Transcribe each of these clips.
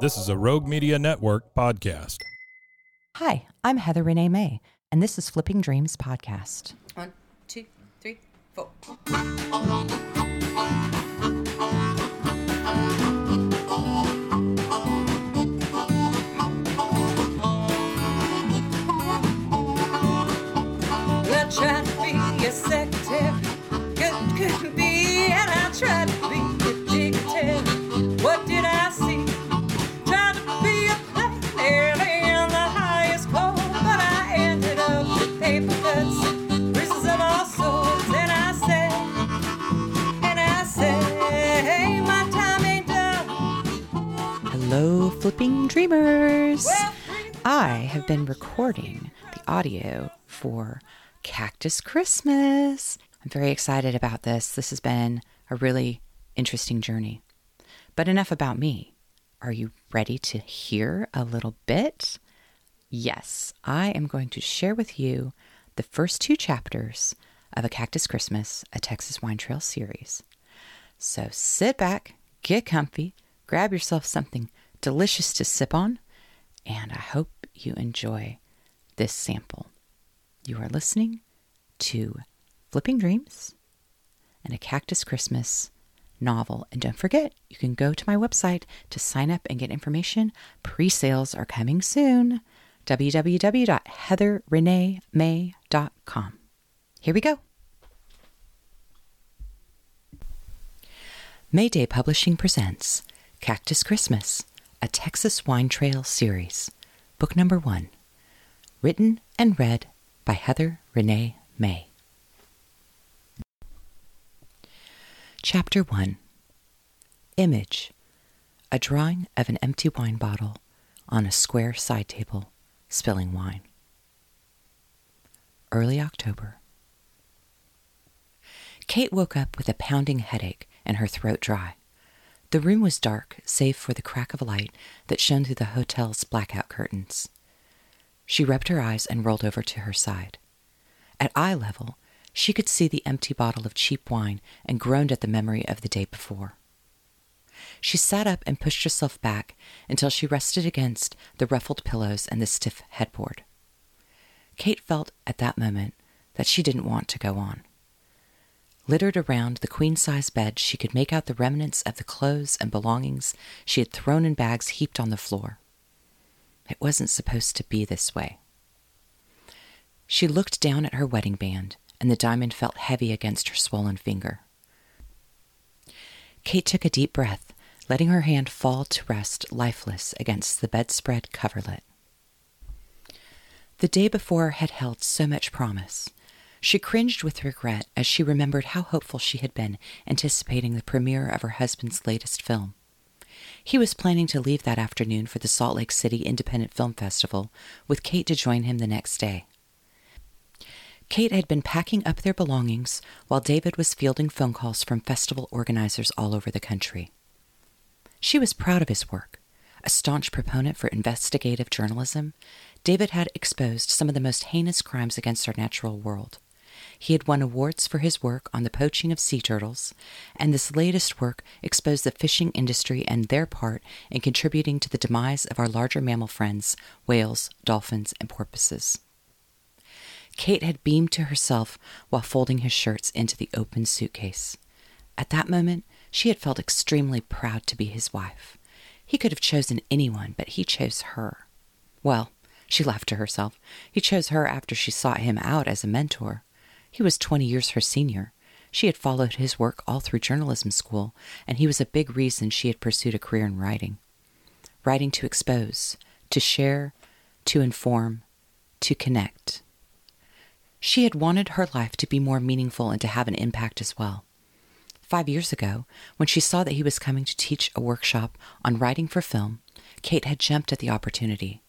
This is a Rogue Media Network podcast. Hi, I'm Heather Renee May, and this is Flipping Dreams Podcast. One, two, three, four. Been recording the audio for Cactus Christmas. I'm very excited about this. This has been a really interesting journey. But enough about me. Are you ready to hear a little bit? Yes, I am going to share with you the first two chapters of A Cactus Christmas, a Texas Wine Trail series. So sit back, get comfy, grab yourself something delicious to sip on, and I hope you enjoy this sample. You are listening to Flipping Dreams and a Cactus Christmas novel. And don't forget, you can go to my website to sign up and get information. Pre sales are coming soon. www.heatherreneemay.com. Here we go. Mayday Publishing presents Cactus Christmas, a Texas Wine Trail series. Book number one, written and read by Heather Renee May. Chapter 1 Image A drawing of an empty wine bottle on a square side table, spilling wine. Early October. Kate woke up with a pounding headache and her throat dry. The room was dark, save for the crack of light that shone through the hotel's blackout curtains. She rubbed her eyes and rolled over to her side. At eye level, she could see the empty bottle of cheap wine and groaned at the memory of the day before. She sat up and pushed herself back until she rested against the ruffled pillows and the stiff headboard. Kate felt at that moment that she didn't want to go on. Littered around the queen size bed, she could make out the remnants of the clothes and belongings she had thrown in bags heaped on the floor. It wasn't supposed to be this way. She looked down at her wedding band, and the diamond felt heavy against her swollen finger. Kate took a deep breath, letting her hand fall to rest lifeless against the bedspread coverlet. The day before had held so much promise. She cringed with regret as she remembered how hopeful she had been anticipating the premiere of her husband's latest film. He was planning to leave that afternoon for the Salt Lake City Independent Film Festival, with Kate to join him the next day. Kate had been packing up their belongings while David was fielding phone calls from festival organizers all over the country. She was proud of his work. A staunch proponent for investigative journalism, David had exposed some of the most heinous crimes against our natural world. He had won awards for his work on the poaching of sea turtles, and this latest work exposed the fishing industry and their part in contributing to the demise of our larger mammal friends, whales, dolphins, and porpoises. Kate had beamed to herself while folding his shirts into the open suitcase. At that moment, she had felt extremely proud to be his wife. He could have chosen anyone, but he chose her. Well, she laughed to herself. He chose her after she sought him out as a mentor. He was 20 years her senior. She had followed his work all through journalism school, and he was a big reason she had pursued a career in writing. Writing to expose, to share, to inform, to connect. She had wanted her life to be more meaningful and to have an impact as well. Five years ago, when she saw that he was coming to teach a workshop on writing for film, Kate had jumped at the opportunity.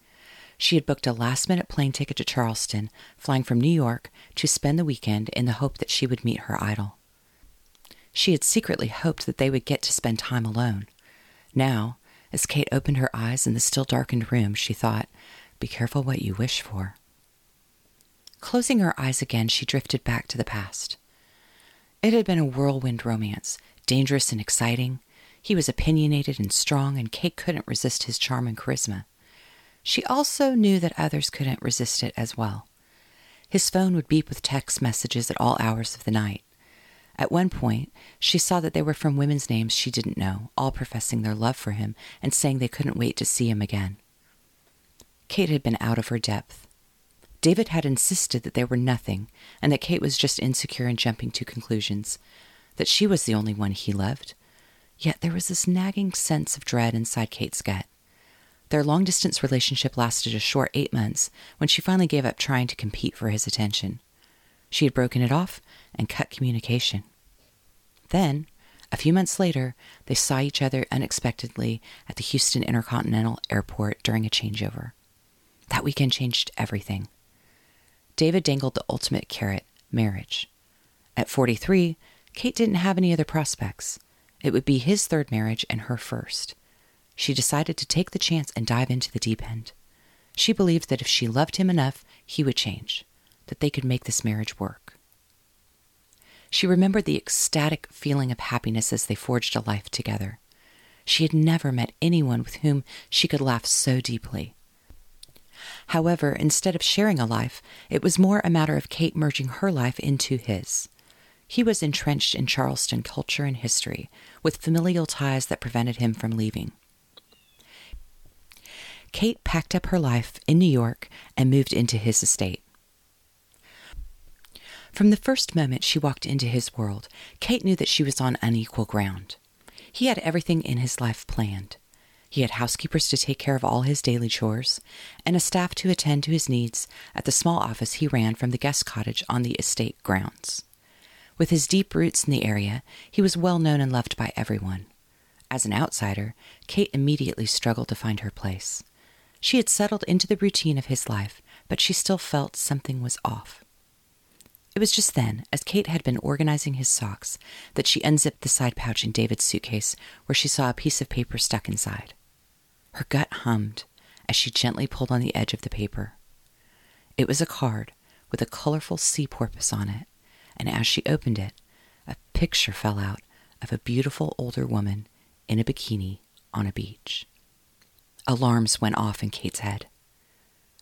She had booked a last minute plane ticket to Charleston, flying from New York to spend the weekend in the hope that she would meet her idol. She had secretly hoped that they would get to spend time alone. Now, as Kate opened her eyes in the still darkened room, she thought, Be careful what you wish for. Closing her eyes again, she drifted back to the past. It had been a whirlwind romance, dangerous and exciting. He was opinionated and strong, and Kate couldn't resist his charm and charisma. She also knew that others couldn't resist it as well. His phone would beep with text messages at all hours of the night. At one point, she saw that they were from women's names she didn't know, all professing their love for him and saying they couldn't wait to see him again. Kate had been out of her depth. David had insisted that they were nothing and that Kate was just insecure and jumping to conclusions, that she was the only one he loved. Yet there was this nagging sense of dread inside Kate's gut. Their long distance relationship lasted a short eight months when she finally gave up trying to compete for his attention. She had broken it off and cut communication. Then, a few months later, they saw each other unexpectedly at the Houston Intercontinental Airport during a changeover. That weekend changed everything. David dangled the ultimate carrot marriage. At 43, Kate didn't have any other prospects. It would be his third marriage and her first. She decided to take the chance and dive into the deep end. She believed that if she loved him enough, he would change, that they could make this marriage work. She remembered the ecstatic feeling of happiness as they forged a life together. She had never met anyone with whom she could laugh so deeply. However, instead of sharing a life, it was more a matter of Kate merging her life into his. He was entrenched in Charleston culture and history, with familial ties that prevented him from leaving. Kate packed up her life in New York and moved into his estate. From the first moment she walked into his world, Kate knew that she was on unequal ground. He had everything in his life planned. He had housekeepers to take care of all his daily chores, and a staff to attend to his needs at the small office he ran from the guest cottage on the estate grounds. With his deep roots in the area, he was well known and loved by everyone. As an outsider, Kate immediately struggled to find her place. She had settled into the routine of his life, but she still felt something was off. It was just then, as Kate had been organizing his socks, that she unzipped the side pouch in David's suitcase, where she saw a piece of paper stuck inside. Her gut hummed as she gently pulled on the edge of the paper. It was a card with a colorful sea porpoise on it, and as she opened it, a picture fell out of a beautiful older woman in a bikini on a beach. Alarms went off in Kate's head.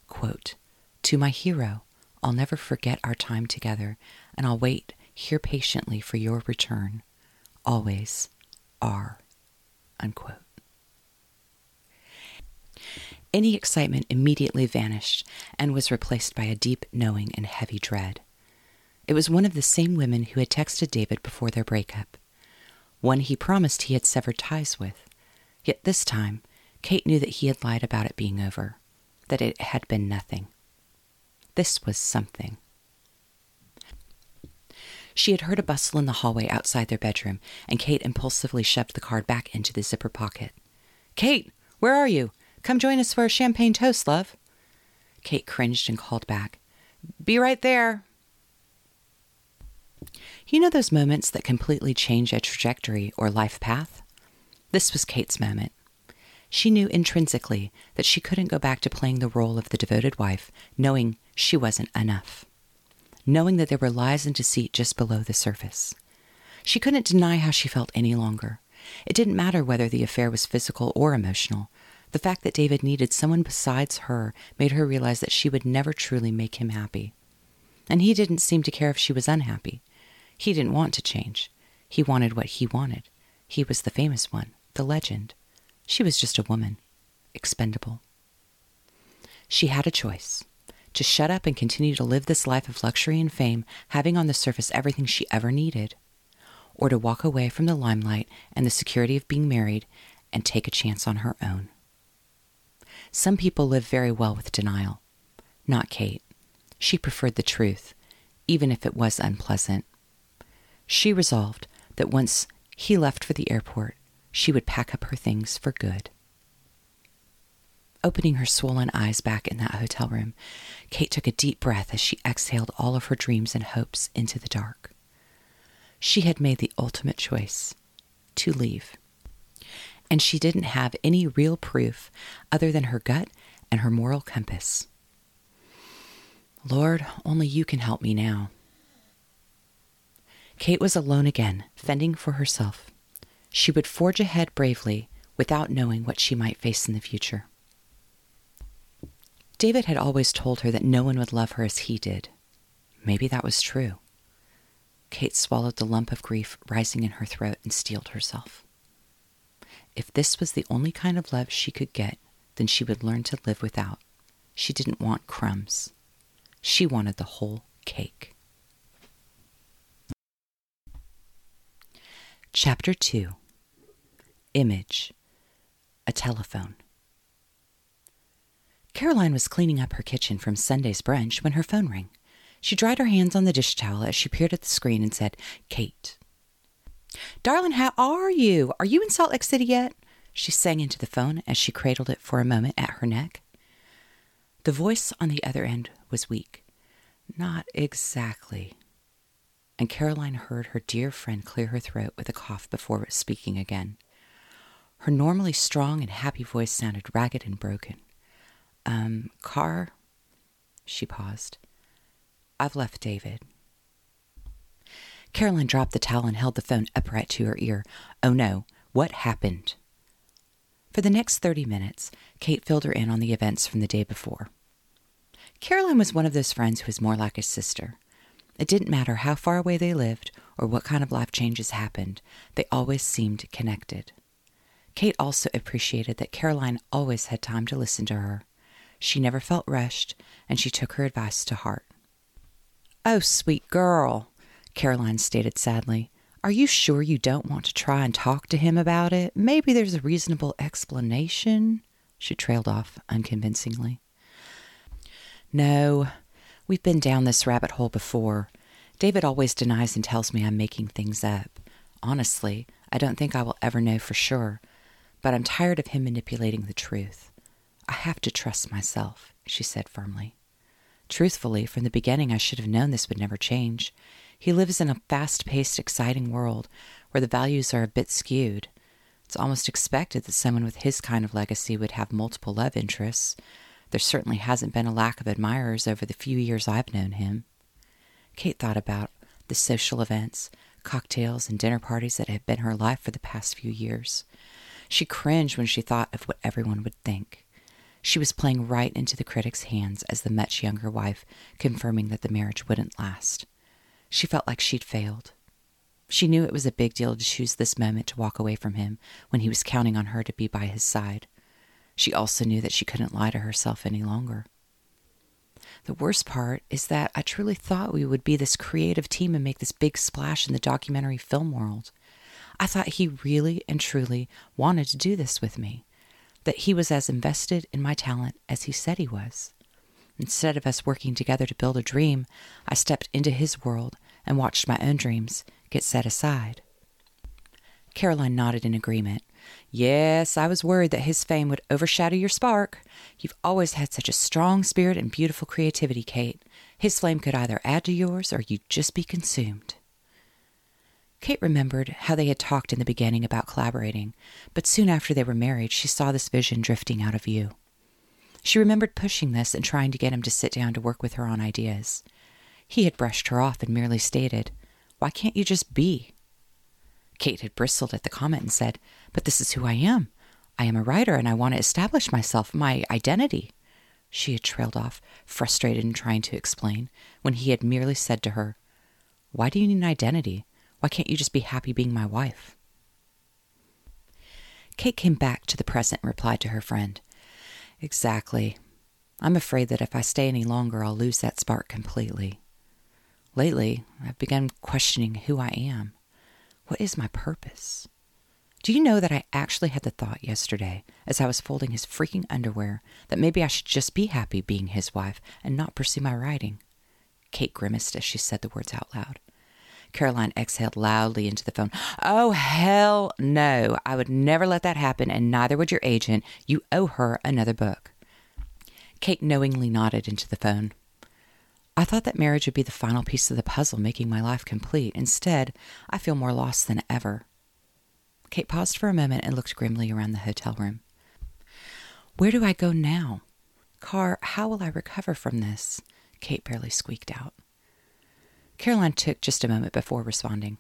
Quote, to my hero, I'll never forget our time together, and I'll wait here patiently for your return. Always, R. Unquote. Any excitement immediately vanished and was replaced by a deep knowing and heavy dread. It was one of the same women who had texted David before their breakup, one he promised he had severed ties with. Yet this time, Kate knew that he had lied about it being over, that it had been nothing. This was something. She had heard a bustle in the hallway outside their bedroom, and Kate impulsively shoved the card back into the zipper pocket. Kate, where are you? Come join us for a champagne toast, love. Kate cringed and called back, Be right there. You know those moments that completely change a trajectory or life path? This was Kate's moment. She knew intrinsically that she couldn't go back to playing the role of the devoted wife, knowing she wasn't enough, knowing that there were lies and deceit just below the surface. She couldn't deny how she felt any longer. It didn't matter whether the affair was physical or emotional. The fact that David needed someone besides her made her realize that she would never truly make him happy. And he didn't seem to care if she was unhappy. He didn't want to change. He wanted what he wanted. He was the famous one, the legend. She was just a woman, expendable. She had a choice to shut up and continue to live this life of luxury and fame, having on the surface everything she ever needed, or to walk away from the limelight and the security of being married and take a chance on her own. Some people live very well with denial. Not Kate. She preferred the truth, even if it was unpleasant. She resolved that once he left for the airport, she would pack up her things for good. Opening her swollen eyes back in that hotel room, Kate took a deep breath as she exhaled all of her dreams and hopes into the dark. She had made the ultimate choice to leave. And she didn't have any real proof other than her gut and her moral compass. Lord, only you can help me now. Kate was alone again, fending for herself. She would forge ahead bravely without knowing what she might face in the future. David had always told her that no one would love her as he did. Maybe that was true. Kate swallowed the lump of grief rising in her throat and steeled herself. If this was the only kind of love she could get, then she would learn to live without. She didn't want crumbs. She wanted the whole cake. Chapter 2 Image A Telephone. Caroline was cleaning up her kitchen from Sunday's brunch when her phone rang. She dried her hands on the dish towel as she peered at the screen and said, Kate. Darling, how are you? Are you in Salt Lake City yet? She sang into the phone as she cradled it for a moment at her neck. The voice on the other end was weak. Not exactly. And Caroline heard her dear friend clear her throat with a cough before speaking again. Her normally strong and happy voice sounded ragged and broken. Um, Car? She paused. I've left David. Caroline dropped the towel and held the phone upright to her ear. Oh no, what happened? For the next 30 minutes, Kate filled her in on the events from the day before. Caroline was one of those friends who was more like a sister. It didn't matter how far away they lived or what kind of life changes happened, they always seemed connected. Kate also appreciated that Caroline always had time to listen to her. She never felt rushed, and she took her advice to heart. Oh, sweet girl, Caroline stated sadly. Are you sure you don't want to try and talk to him about it? Maybe there's a reasonable explanation. She trailed off unconvincingly. No, we've been down this rabbit hole before. David always denies and tells me I'm making things up. Honestly, I don't think I will ever know for sure, but I'm tired of him manipulating the truth. I have to trust myself, she said firmly. Truthfully, from the beginning, I should have known this would never change. He lives in a fast paced, exciting world where the values are a bit skewed. It's almost expected that someone with his kind of legacy would have multiple love interests. There certainly hasn't been a lack of admirers over the few years I've known him. Kate thought about the social events, cocktails, and dinner parties that had been her life for the past few years. She cringed when she thought of what everyone would think. She was playing right into the critic's hands as the much younger wife, confirming that the marriage wouldn't last. She felt like she'd failed. She knew it was a big deal to choose this moment to walk away from him when he was counting on her to be by his side. She also knew that she couldn't lie to herself any longer. The worst part is that I truly thought we would be this creative team and make this big splash in the documentary film world. I thought he really and truly wanted to do this with me that he was as invested in my talent as he said he was. Instead of us working together to build a dream, I stepped into his world and watched my own dreams get set aside. Caroline nodded in agreement. Yes, I was worried that his fame would overshadow your spark. You've always had such a strong spirit and beautiful creativity, Kate. His flame could either add to yours or you'd just be consumed. Kate remembered how they had talked in the beginning about collaborating, but soon after they were married, she saw this vision drifting out of view. She remembered pushing this and trying to get him to sit down to work with her on ideas. He had brushed her off and merely stated, Why can't you just be? Kate had bristled at the comment and said, But this is who I am. I am a writer and I want to establish myself, my identity. She had trailed off, frustrated and trying to explain, when he had merely said to her, Why do you need an identity? Why can't you just be happy being my wife? Kate came back to the present and replied to her friend, Exactly. I'm afraid that if I stay any longer, I'll lose that spark completely. Lately, I've begun questioning who I am. What is my purpose? Do you know that I actually had the thought yesterday, as I was folding his freaking underwear, that maybe I should just be happy being his wife and not pursue my writing? Kate grimaced as she said the words out loud. Caroline exhaled loudly into the phone. Oh, hell no. I would never let that happen, and neither would your agent. You owe her another book. Kate knowingly nodded into the phone. I thought that marriage would be the final piece of the puzzle, making my life complete. Instead, I feel more lost than ever. Kate paused for a moment and looked grimly around the hotel room. Where do I go now? Carr, how will I recover from this? Kate barely squeaked out. Caroline took just a moment before responding.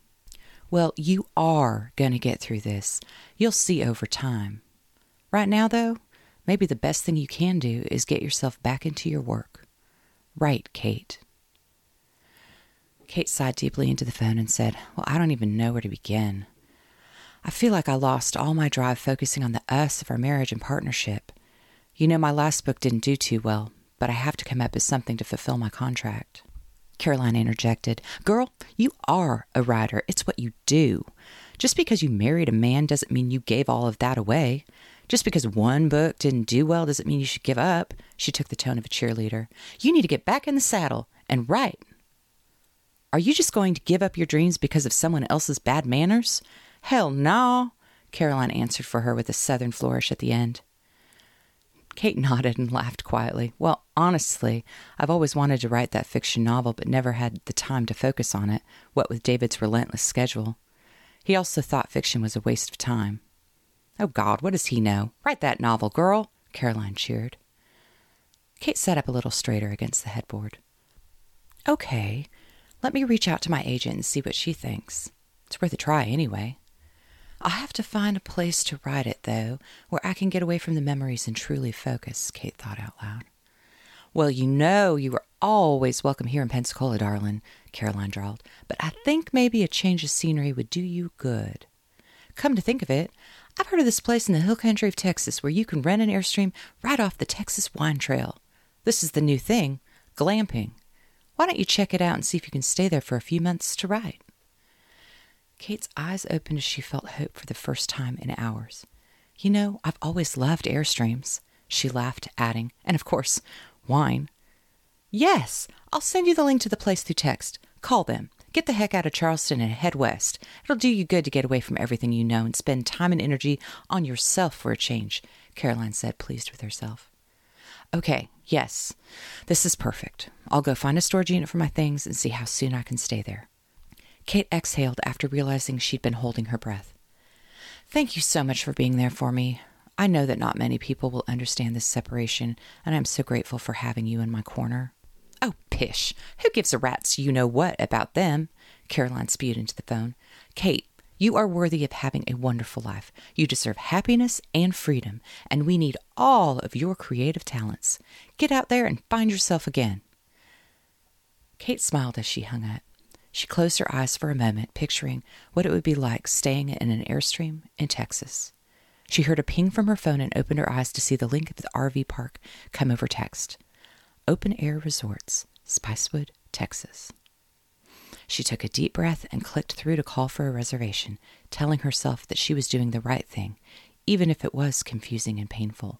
Well, you are going to get through this. You'll see over time. Right now, though, maybe the best thing you can do is get yourself back into your work. Right, Kate. Kate sighed deeply into the phone and said, Well, I don't even know where to begin. I feel like I lost all my drive focusing on the us of our marriage and partnership. You know, my last book didn't do too well, but I have to come up with something to fulfill my contract. Caroline interjected, Girl, you are a writer. It's what you do. Just because you married a man doesn't mean you gave all of that away. Just because one book didn't do well doesn't mean you should give up. She took the tone of a cheerleader. You need to get back in the saddle and write. Are you just going to give up your dreams because of someone else's bad manners? Hell no, Caroline answered for her with a southern flourish at the end. Kate nodded and laughed quietly. Well, honestly, I've always wanted to write that fiction novel, but never had the time to focus on it, what with David's relentless schedule. He also thought fiction was a waste of time. Oh, God, what does he know? Write that novel, girl, Caroline cheered. Kate sat up a little straighter against the headboard. Okay, let me reach out to my agent and see what she thinks. It's worth a try anyway. I'll have to find a place to write it, though, where I can get away from the memories and truly focus, Kate thought out loud. Well, you know you are always welcome here in Pensacola, darling, Caroline drawled, but I think maybe a change of scenery would do you good. Come to think of it, I've heard of this place in the hill country of Texas where you can rent an Airstream right off the Texas Wine Trail. This is the new thing glamping. Why don't you check it out and see if you can stay there for a few months to write? Kate's eyes opened as she felt hope for the first time in hours. You know, I've always loved Airstreams, she laughed, adding, and of course, wine. Yes, I'll send you the link to the place through text. Call them. Get the heck out of Charleston and head west. It'll do you good to get away from everything you know and spend time and energy on yourself for a change, Caroline said, pleased with herself. Okay, yes, this is perfect. I'll go find a storage unit for my things and see how soon I can stay there. Kate exhaled after realizing she'd been holding her breath. Thank you so much for being there for me. I know that not many people will understand this separation, and I'm so grateful for having you in my corner. Pish! Who gives a rat's you know what about them? Caroline spewed into the phone. Kate, you are worthy of having a wonderful life. You deserve happiness and freedom, and we need all of your creative talents. Get out there and find yourself again. Kate smiled as she hung up. She closed her eyes for a moment, picturing what it would be like staying in an Airstream in Texas. She heard a ping from her phone and opened her eyes to see the link of the RV park come over text Open Air Resorts, Spicewood, Texas. She took a deep breath and clicked through to call for a reservation, telling herself that she was doing the right thing, even if it was confusing and painful.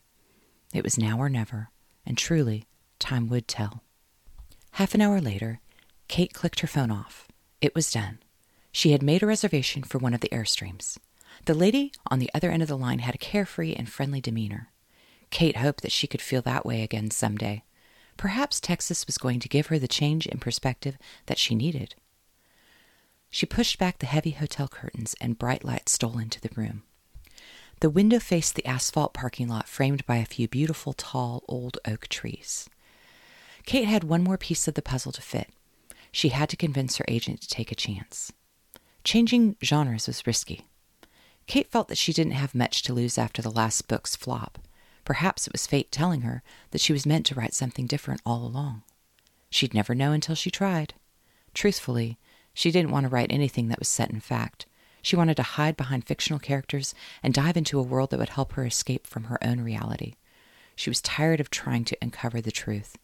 It was now or never, and truly, time would tell. Half an hour later, Kate clicked her phone off. It was done. She had made a reservation for one of the Airstreams. The lady on the other end of the line had a carefree and friendly demeanor. Kate hoped that she could feel that way again some day. Perhaps Texas was going to give her the change in perspective that she needed. She pushed back the heavy hotel curtains and bright light stole into the room. The window faced the asphalt parking lot framed by a few beautiful, tall, old oak trees. Kate had one more piece of the puzzle to fit. She had to convince her agent to take a chance. Changing genres was risky. Kate felt that she didn't have much to lose after the last book's flop. Perhaps it was fate telling her that she was meant to write something different all along. She'd never know until she tried. Truthfully, she didn't want to write anything that was set in fact. She wanted to hide behind fictional characters and dive into a world that would help her escape from her own reality. She was tired of trying to uncover the truth.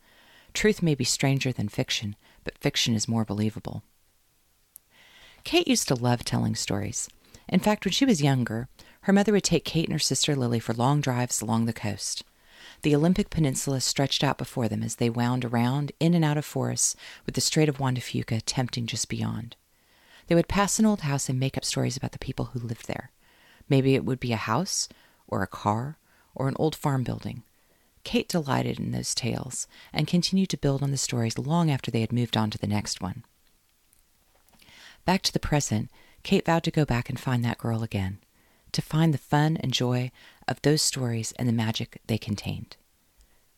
Truth may be stranger than fiction, but fiction is more believable. Kate used to love telling stories. In fact, when she was younger, her mother would take Kate and her sister Lily for long drives along the coast. The Olympic Peninsula stretched out before them as they wound around in and out of forests, with the Strait of Juan de Fuca tempting just beyond. They would pass an old house and make up stories about the people who lived there. Maybe it would be a house, or a car, or an old farm building. Kate delighted in those tales and continued to build on the stories long after they had moved on to the next one. Back to the present, Kate vowed to go back and find that girl again, to find the fun and joy of those stories and the magic they contained.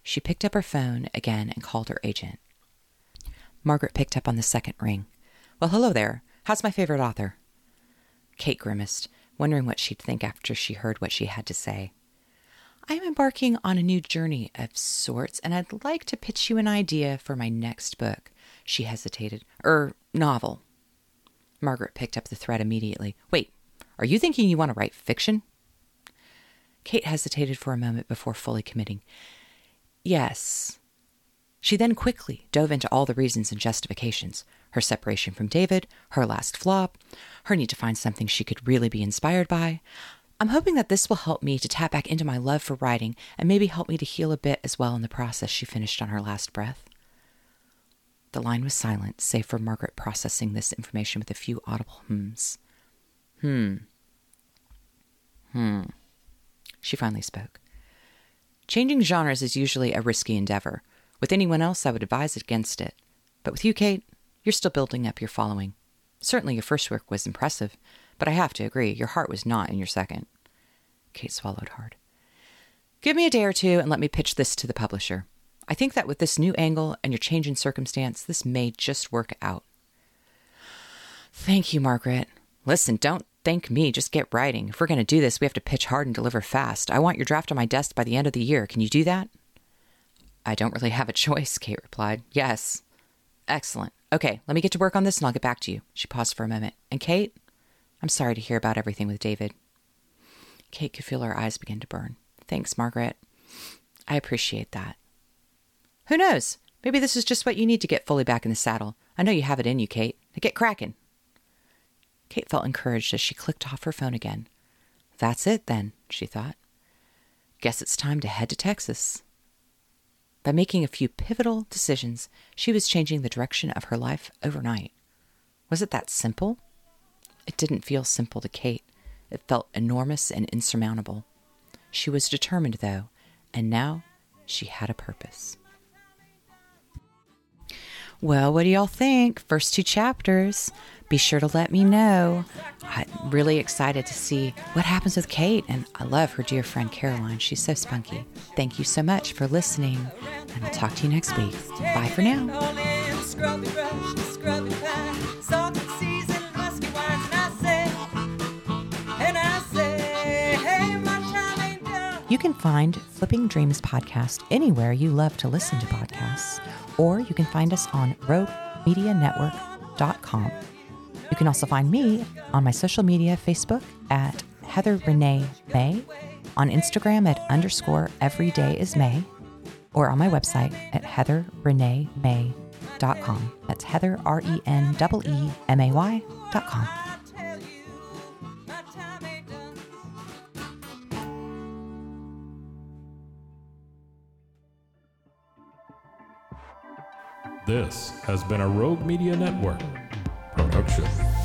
She picked up her phone again and called her agent. Margaret picked up on the second ring. Well, hello there. How's my favorite author? Kate grimaced, wondering what she'd think after she heard what she had to say. I am embarking on a new journey of sorts, and I'd like to pitch you an idea for my next book. She hesitated. Er, novel. Margaret picked up the thread immediately. Wait, are you thinking you want to write fiction? Kate hesitated for a moment before fully committing. Yes. She then quickly dove into all the reasons and justifications her separation from David, her last flop, her need to find something she could really be inspired by. I'm hoping that this will help me to tap back into my love for writing and maybe help me to heal a bit as well in the process, she finished on her last breath. The line was silent, save for Margaret processing this information with a few audible hums. Hmm. Hmm. She finally spoke. Changing genres is usually a risky endeavor. With anyone else, I would advise against it. But with you, Kate, you're still building up your following. Certainly your first work was impressive, but I have to agree, your heart was not in your second. Kate swallowed hard. Give me a day or two and let me pitch this to the publisher. I think that with this new angle and your change in circumstance, this may just work out. Thank you, Margaret. Listen, don't thank me. Just get writing. If we're going to do this, we have to pitch hard and deliver fast. I want your draft on my desk by the end of the year. Can you do that? I don't really have a choice, Kate replied. Yes. Excellent. Okay, let me get to work on this and I'll get back to you. She paused for a moment. And Kate, I'm sorry to hear about everything with David. Kate could feel her eyes begin to burn. Thanks, Margaret. I appreciate that. Who knows? Maybe this is just what you need to get fully back in the saddle. I know you have it in you, Kate. Now get cracking. Kate felt encouraged as she clicked off her phone again. That's it, then, she thought. Guess it's time to head to Texas. By making a few pivotal decisions, she was changing the direction of her life overnight. Was it that simple? It didn't feel simple to Kate. It felt enormous and insurmountable. She was determined, though, and now she had a purpose. Well, what do y'all think? First two chapters. Be sure to let me know. I'm really excited to see what happens with Kate, and I love her dear friend Caroline. She's so spunky. Thank you so much for listening, and I'll talk to you next week. Bye for now. You can find Flipping Dreams podcast anywhere you love to listen to podcasts, or you can find us on roguemedianetwork.com. You can also find me on my social media Facebook at Heather Renee May, on Instagram at underscore every day is May, or on my website at heatherreneemay.com. That's Heather, R E N E E M A Y.com. This has been a Rogue Media Network production.